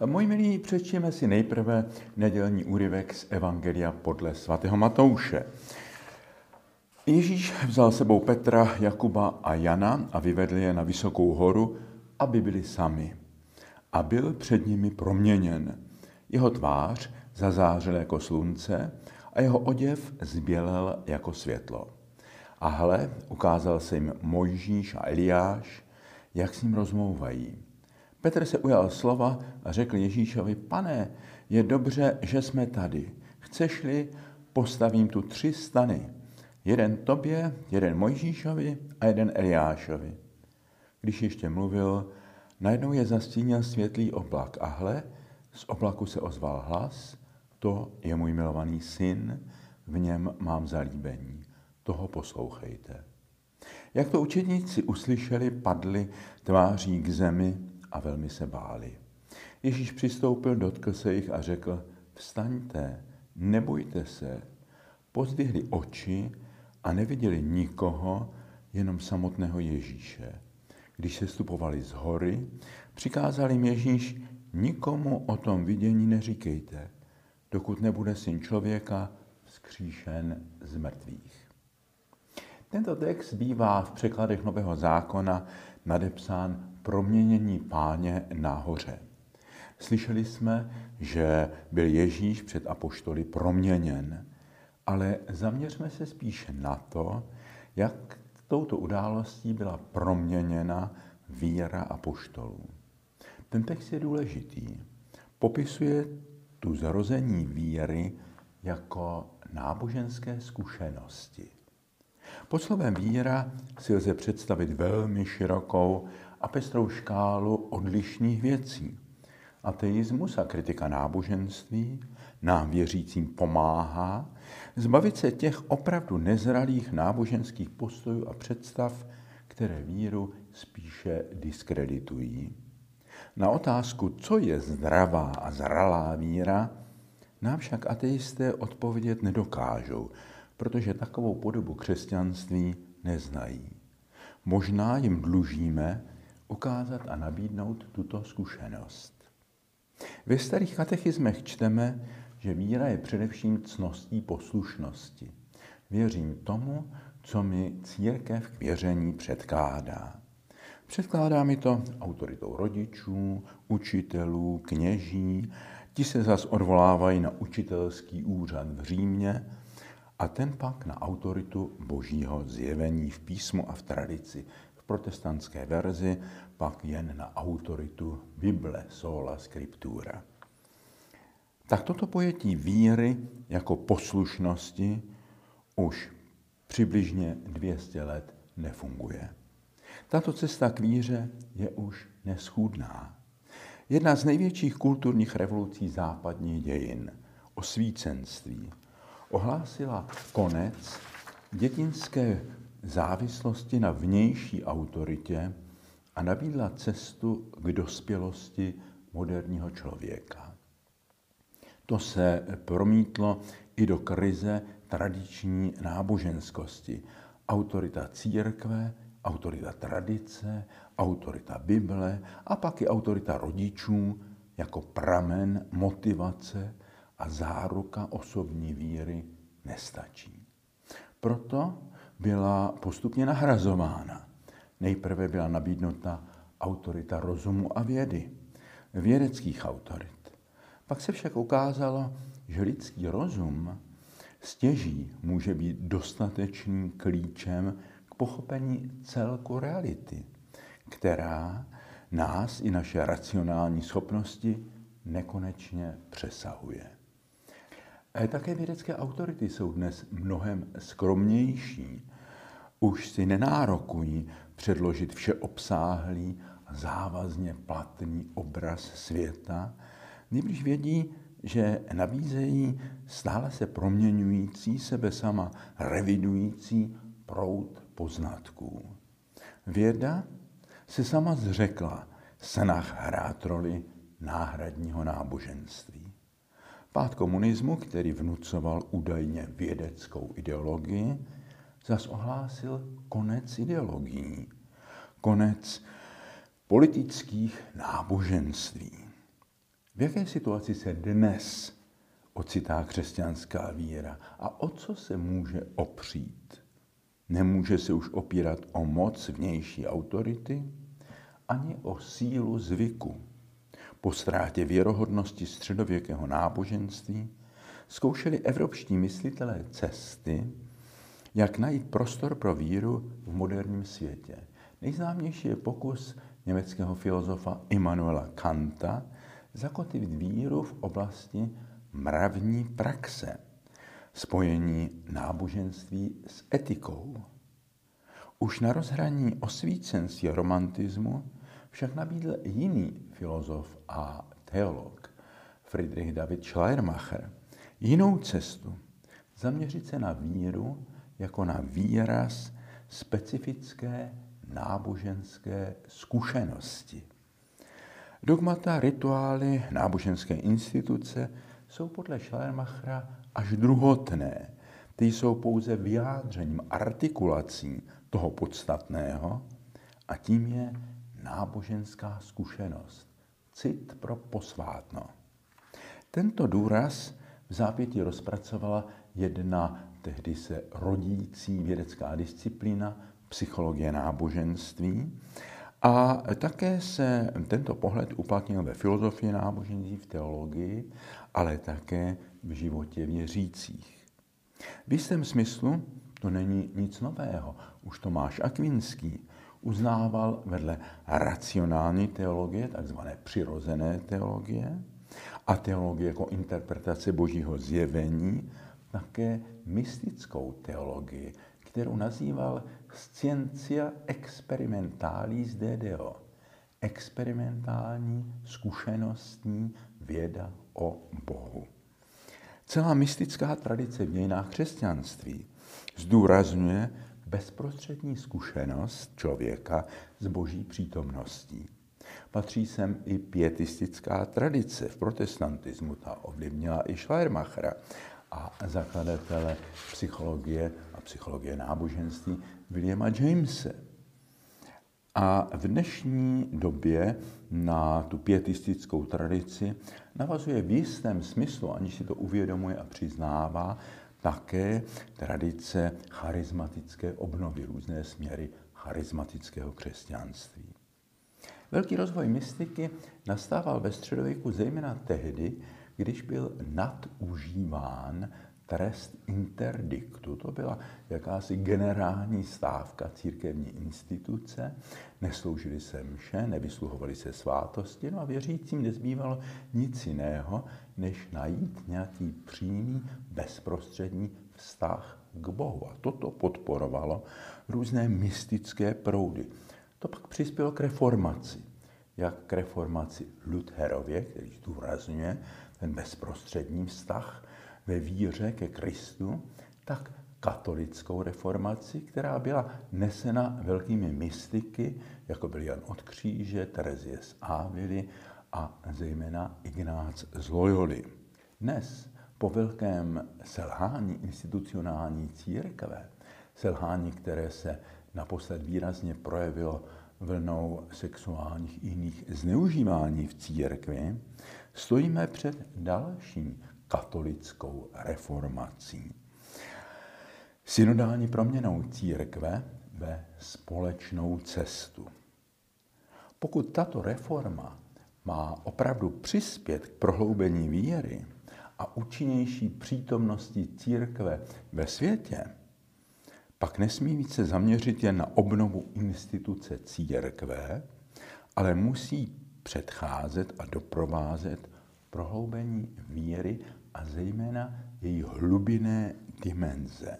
Moji milí, přečtěme si nejprve nedělní úryvek z Evangelia podle svatého Matouše. Ježíš vzal sebou Petra, Jakuba a Jana a vyvedl je na vysokou horu, aby byli sami. A byl před nimi proměněn. Jeho tvář zazářil jako slunce a jeho oděv zbělel jako světlo. A hle, ukázal se jim Mojžíš a Eliáš, jak s ním rozmlouvají. Petr se ujal slova a řekl Ježíšovi, pane, je dobře, že jsme tady. Chceš-li, postavím tu tři stany. Jeden tobě, jeden Mojžíšovi a jeden Eliášovi. Když ještě mluvil, najednou je zastínil světlý oblak a hle, z oblaku se ozval hlas, to je můj milovaný syn, v něm mám zalíbení, toho poslouchejte. Jak to učedníci uslyšeli, padli tváří k zemi a velmi se báli. Ježíš přistoupil, dotkl se jich a řekl, vstaňte, nebojte se. Pozdvihli oči a neviděli nikoho, jenom samotného Ježíše. Když se stupovali z hory, přikázal jim Ježíš, nikomu o tom vidění neříkejte, dokud nebude syn člověka vzkříšen z mrtvých. Tento text bývá v překladech Nového zákona nadepsán proměnění páně nahoře. Slyšeli jsme, že byl Ježíš před apoštoly proměněn, ale zaměřme se spíše na to, jak touto událostí byla proměněna víra apoštolů. Ten text je důležitý. Popisuje tu zrození víry jako náboženské zkušenosti. Pod slovem víra si lze představit velmi širokou a pestrou škálu odlišných věcí. Ateismus a kritika náboženství nám věřícím pomáhá zbavit se těch opravdu nezralých náboženských postojů a představ, které víru spíše diskreditují. Na otázku, co je zdravá a zralá víra, nám však ateisté odpovědět nedokážou, protože takovou podobu křesťanství neznají. Možná jim dlužíme ukázat a nabídnout tuto zkušenost. Ve starých katechismech čteme, že víra je především cností poslušnosti. Věřím tomu, co mi církev k věření předkládá. Předkládá mi to autoritou rodičů, učitelů, kněží, ti se zas odvolávají na učitelský úřad v Římě a ten pak na autoritu božího zjevení v písmu a v tradici. V protestantské verzi pak jen na autoritu Bible, sola scriptura. Tak toto pojetí víry jako poslušnosti už přibližně 200 let nefunguje. Tato cesta k víře je už neschůdná. Jedna z největších kulturních revolucí západních dějin, osvícenství, ohlásila konec dětinské závislosti na vnější autoritě a nabídla cestu k dospělosti moderního člověka. To se promítlo i do krize tradiční náboženskosti. Autorita církve, autorita tradice, autorita Bible a pak i autorita rodičů jako pramen motivace a záruka osobní víry nestačí. Proto byla postupně nahrazována. Nejprve byla nabídnuta autorita rozumu a vědy, vědeckých autorit. Pak se však ukázalo, že lidský rozum stěží může být dostatečným klíčem k pochopení celku reality, která nás i naše racionální schopnosti nekonečně přesahuje. A také vědecké autority jsou dnes mnohem skromnější. Už si nenárokují předložit všeobsáhlý a závazně platný obraz světa, když vědí, že nabízejí stále se proměňující, sebe sama revidující proud poznatků. Věda se sama zřekla snah hrát roli náhradního náboženství. Pád komunismu, který vnucoval údajně vědeckou ideologii, zas ohlásil konec ideologií, konec politických náboženství. V jaké situaci se dnes ocitá křesťanská víra a o co se může opřít? Nemůže se už opírat o moc vnější autority ani o sílu zvyku. Po ztrátě věrohodnosti středověkého náboženství zkoušeli evropští myslitelé cesty, jak najít prostor pro víru v moderním světě. Nejznámější je pokus německého filozofa Immanuela Kanta zakotvit víru v oblasti mravní praxe, spojení náboženství s etikou. Už na rozhraní osvícenství romantismu však nabídl jiný filozof a teolog, Friedrich David Schleiermacher, jinou cestu, zaměřit se na víru jako na výraz specifické náboženské zkušenosti. Dogmata, rituály, náboženské instituce jsou podle Schleiermachera až druhotné. Ty jsou pouze vyjádřením, artikulací toho podstatného a tím je náboženská zkušenost, cit pro posvátno. Tento důraz v zápětí rozpracovala jedna tehdy se rodící vědecká disciplína, psychologie náboženství. A také se tento pohled uplatnil ve filozofii náboženství, v teologii, ale také v životě věřících. V jistém smyslu to není nic nového. Už Tomáš Akvinský uznával vedle racionální teologie, takzvané přirozené teologie, a teologie jako interpretace božího zjevení, také mystickou teologii, kterou nazýval Scientia experimentalis DDO, experimentální zkušenostní věda o Bohu. Celá mystická tradice v dějinách křesťanství zdůrazňuje bezprostřední zkušenost člověka s boží přítomností. Patří sem i pietistická tradice v protestantismu, ta ovlivnila i Schleiermachera a zakladatele psychologie a psychologie náboženství Williama Jamese. A v dnešní době na tu pietistickou tradici navazuje v jistém smyslu, aniž si to uvědomuje a přiznává, také tradice charismatické obnovy, různé směry charismatického křesťanství. Velký rozvoj mystiky nastával ve středověku zejména tehdy, když byl nadužíván trest interdiktu. To byla jakási generální stávka církevní instituce, nesloužili se mše, nevysluhovali se svátosti, no a věřícím nezbývalo nic jiného, než najít nějaký přímý, bezprostřední vztah k Bohu. A toto podporovalo různé mystické proudy. To pak přispělo k reformaci. Jak k reformaci Lutherově, který zdůrazňuje ten bezprostřední vztah ve víře ke Kristu, tak katolickou reformaci, která byla nesena velkými mystiky, jako byl Jan od kříže, Terezie z Ávily a zejména Ignác z Loyoli. Dnes po velkém selhání institucionální církve, selhání, které se naposled výrazně projevilo vlnou sexuálních i jiných zneužívání v církvi, stojíme před další katolickou reformací. Synodální proměnou církve ve společnou cestu. Pokud tato reforma má opravdu přispět k prohloubení víry a účinnější přítomnosti církve ve světě, pak nesmí více zaměřit jen na obnovu instituce církve, ale musí předcházet a doprovázet prohloubení víry a zejména její hlubinné dimenze.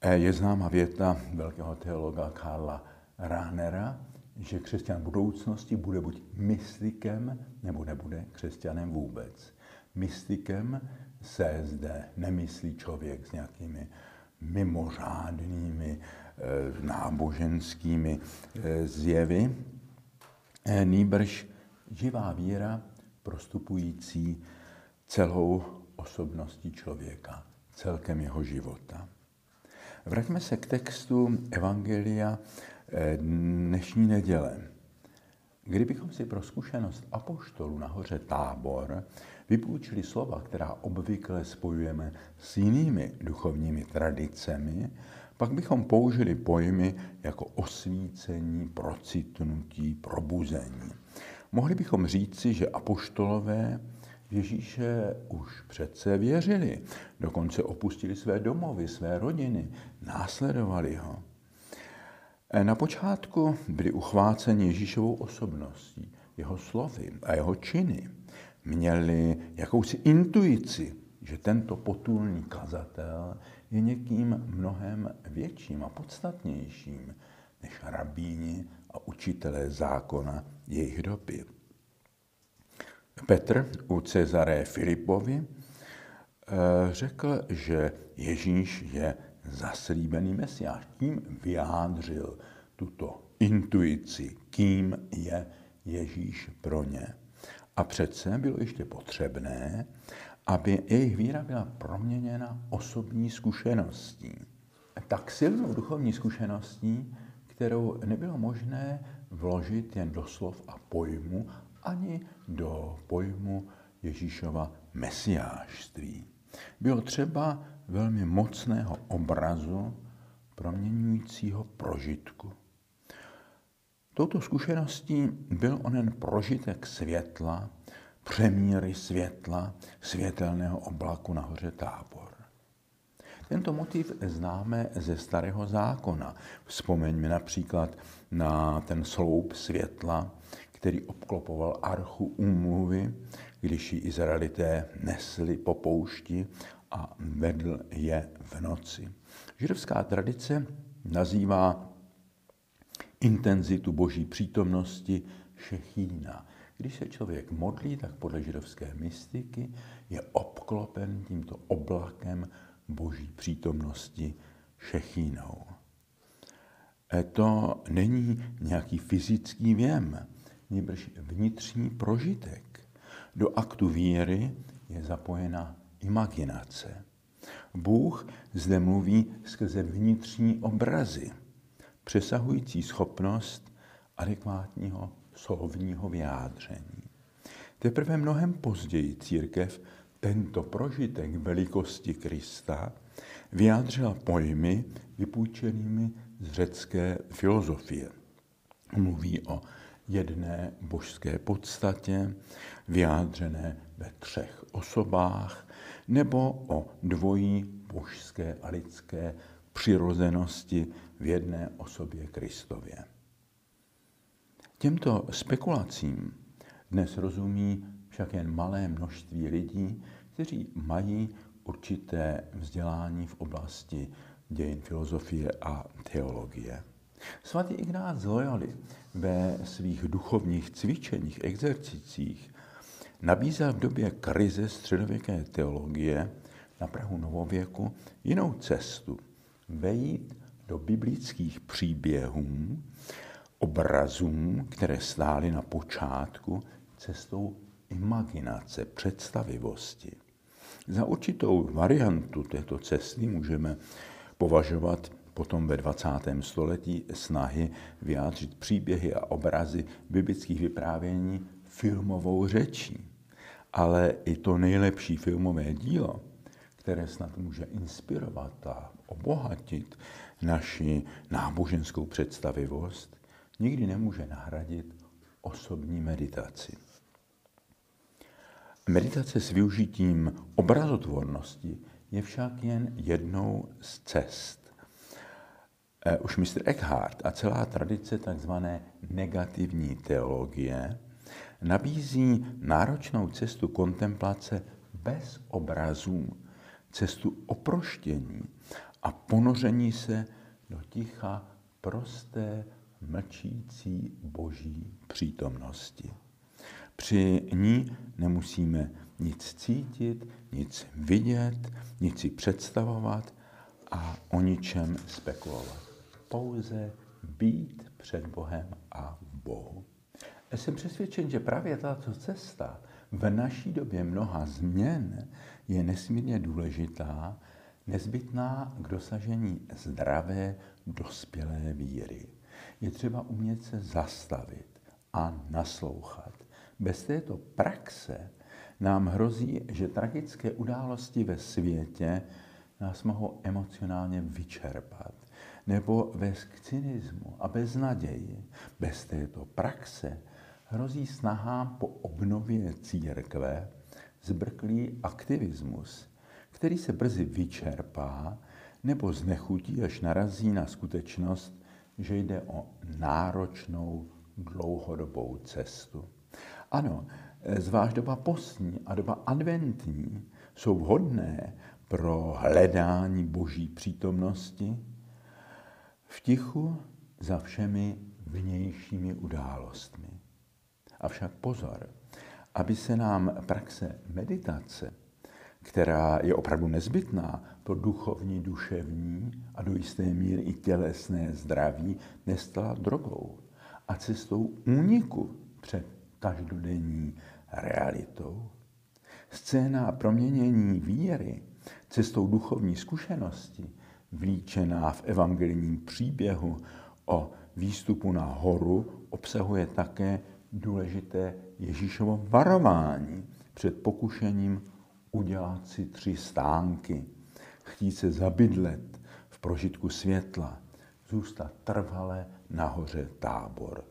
E, je známa věta velkého teologa Karla Rahnera, že křesťan budoucnosti bude buď mystikem, nebo nebude křesťanem vůbec. Mystikem se zde nemyslí člověk s nějakými mimořádnými e, náboženskými e, zjevy, nýbrž živá víra prostupující celou osobností člověka, celkem jeho života. Vraťme se k textu Evangelia eh, dnešní neděle. Kdybychom si pro zkušenost apoštolů nahoře tábor vypůjčili slova, která obvykle spojujeme s jinými duchovními tradicemi, pak bychom použili pojmy jako osvícení, procitnutí, probuzení. Mohli bychom říci, že apoštolové Ježíše už přece věřili, dokonce opustili své domovy, své rodiny, následovali ho. Na počátku byli uchváceni Ježíšovou osobností, jeho slovy a jeho činy. Měli jakousi intuici, že tento potulný kazatel je někým mnohem větším a podstatnějším než rabíni a učitelé zákona jejich doby. Petr u Cezaré Filipovi eh, řekl, že Ježíš je zaslíbený mesiáš. Tím vyjádřil tuto intuici, kým je Ježíš pro ně. A přece bylo ještě potřebné, aby jejich víra byla proměněna osobní zkušeností. Tak silnou duchovní zkušeností, kterou nebylo možné vložit jen do slov a pojmu, ani do pojmu Ježíšova mesiářství. Bylo třeba velmi mocného obrazu proměňujícího prožitku. Touto zkušeností byl onen prožitek světla, přemíry světla, světelného oblaku na hoře Tábor. Tento motiv známe ze starého zákona. Vzpomeňme například na ten sloup světla, který obklopoval archu úmluvy, když ji Izraelité nesli po poušti a vedl je v noci. Židovská tradice nazývá intenzitu boží přítomnosti šechína. Když se člověk modlí, tak podle židovské mystiky je obklopen tímto oblakem boží přítomnosti šechínou. E to není nějaký fyzický věm, nebož vnitřní prožitek. Do aktu víry je zapojena imaginace. Bůh zde mluví skrze vnitřní obrazy, přesahující schopnost adekvátního slovního vyjádření. Teprve mnohem později církev tento prožitek velikosti Krista vyjádřila pojmy vypůjčenými z řecké filozofie. Mluví o jedné božské podstatě, vyjádřené ve třech osobách, nebo o dvojí božské a lidské přirozenosti v jedné osobě Kristově. Těmto spekulacím dnes rozumí však jen malé množství lidí, kteří mají určité vzdělání v oblasti dějin filozofie a teologie. Svatý Ignác Loyoli ve svých duchovních cvičeních, exercicích nabízel v době krize středověké teologie na Prahu novověku jinou cestu. Vejít do biblických příběhů, obrazů, které stály na počátku cestou imaginace, představivosti. Za určitou variantu této cesty můžeme považovat potom ve 20. století snahy vyjádřit příběhy a obrazy biblických vyprávění filmovou řečí. Ale i to nejlepší filmové dílo, které snad může inspirovat a obohatit naši náboženskou představivost, nikdy nemůže nahradit osobní meditaci. Meditace s využitím obrazotvornosti je však jen jednou z cest. Eh, už mistr Eckhart a celá tradice tzv. negativní teologie nabízí náročnou cestu kontemplace bez obrazů, cestu oproštění a ponoření se do ticha prosté, mlčící boží přítomnosti. Při ní nemusíme nic cítit, nic vidět, nic si představovat a o ničem spekulovat pouze být před Bohem a v Bohu. Já jsem přesvědčen, že právě tato cesta v naší době mnoha změn je nesmírně důležitá, nezbytná k dosažení zdravé, dospělé víry. Je třeba umět se zastavit a naslouchat. Bez této praxe nám hrozí, že tragické události ve světě nás mohou emocionálně vyčerpat nebo vést k cynismu a beznaději. Bez této praxe hrozí snahám po obnově církve zbrklý aktivismus, který se brzy vyčerpá nebo znechutí, až narazí na skutečnost, že jde o náročnou dlouhodobou cestu. Ano, zvlášť doba postní a doba adventní jsou vhodné pro hledání boží přítomnosti v tichu za všemi vnějšími událostmi. Avšak pozor, aby se nám praxe meditace, která je opravdu nezbytná pro duchovní, duševní a do jisté míry i tělesné zdraví, nestala drogou a cestou úniku před každodenní realitou. Scéna proměnění víry cestou duchovní zkušenosti, vlíčená v evangelním příběhu o výstupu na horu, obsahuje také důležité Ježíšovo varování před pokušením udělat si tři stánky, chtít se zabydlet v prožitku světla, zůstat trvale nahoře tábor.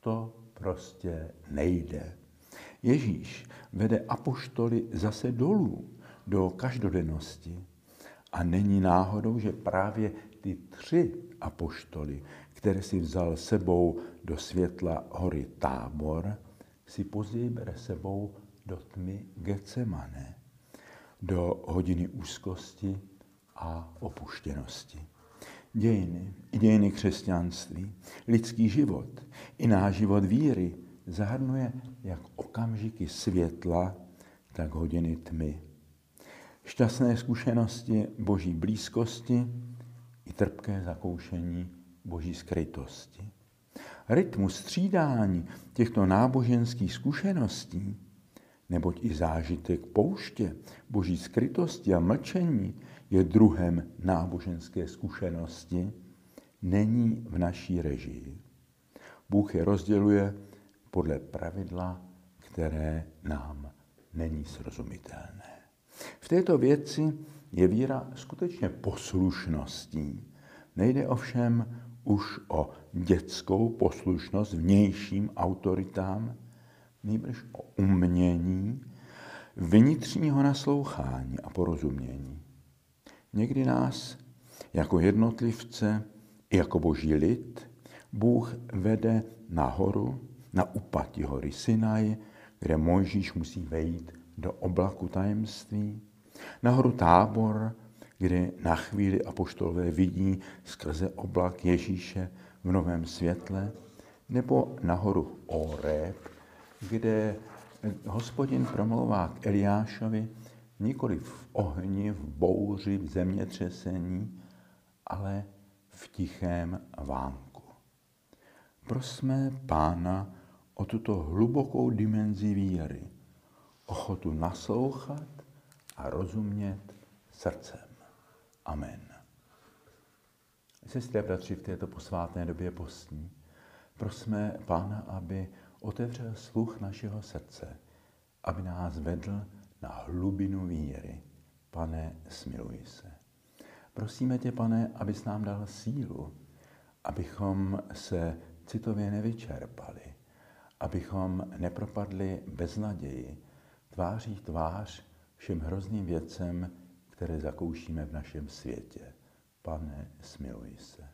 To prostě nejde. Ježíš vede apoštoly zase dolů do každodennosti. A není náhodou, že právě ty tři apoštoly, které si vzal sebou do světla hory Tábor, si později bere sebou do tmy Getsemane, do hodiny úzkosti a opuštěnosti. Dějiny, dějiny křesťanství, lidský život, i náš život víry zahrnuje jak okamžiky světla, tak hodiny tmy. Šťastné zkušenosti boží blízkosti i trpké zakoušení boží skrytosti. Rytmus střídání těchto náboženských zkušeností, neboť i zážitek pouště, boží skrytosti a mlčení je druhem náboženské zkušenosti, není v naší režii. Bůh je rozděluje podle pravidla, které nám není srozumitelné. V této věci je víra skutečně poslušností. Nejde ovšem už o dětskou poslušnost vnějším autoritám, nejbrž o umění vnitřního naslouchání a porozumění. Někdy nás jako jednotlivce i jako boží lid Bůh vede nahoru, na upati hory Sinaj, kde Mojžíš musí vejít do oblaku tajemství, nahoru tábor, kde na chvíli apoštolové vidí skrze oblak Ježíše v novém světle, nebo nahoru Oreb, kde hospodin promlouvá k Eliášovi nikoli v ohni, v bouři, v zemětřesení, ale v tichém vánku. Prosme Pána o tuto hlubokou dimenzi víry, ochotu naslouchat a rozumět srdcem. Amen. Sestry a bratři, v této posvátné době postní prosme Pána, aby otevřel sluch našeho srdce, aby nás vedl na hlubinu víry. Pane, smiluj se. Prosíme tě, pane, abys nám dal sílu, abychom se citově nevyčerpali, abychom nepropadli bez naději, tváří tvář všem hrozným věcem, které zakoušíme v našem světě. Pane, smiluj se.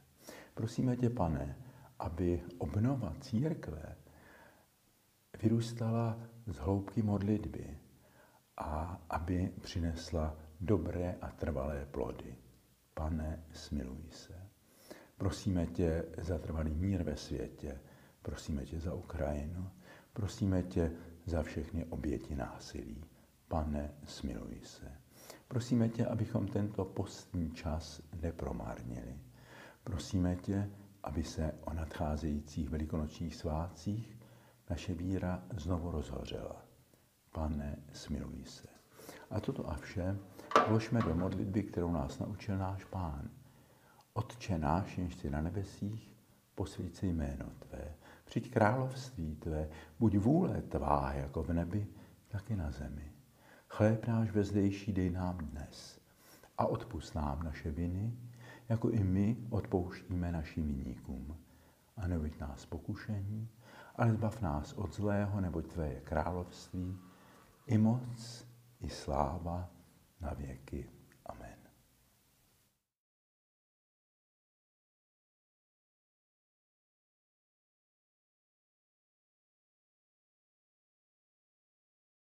Prosíme tě, pane, aby obnova církve vyrůstala z hloubky modlitby a aby přinesla dobré a trvalé plody. Pane, smiluj se. Prosíme tě za trvalý mír ve světě, prosíme tě za Ukrajinu, prosíme tě za všechny oběti násilí. Pane, smiluj se. Prosíme tě, abychom tento postní čas nepromárnili. Prosíme tě, aby se o nadcházejících velikonočních svátcích naše víra znovu rozhořela. Pane, smiluj se. A toto a vše vložme do modlitby, kterou nás naučil náš Pán. Otče náš, jenž jsi na nebesích, posvíď se jméno Tvé, Přijď království tvé, buď vůle tvá jako v nebi, tak i na zemi. Chléb náš vezdejší dej nám dnes a odpust nám naše viny, jako i my odpouštíme našim viníkům. A neveď nás pokušení, ale zbav nás od zlého, neboť Tvé je království, i moc, i sláva na věky.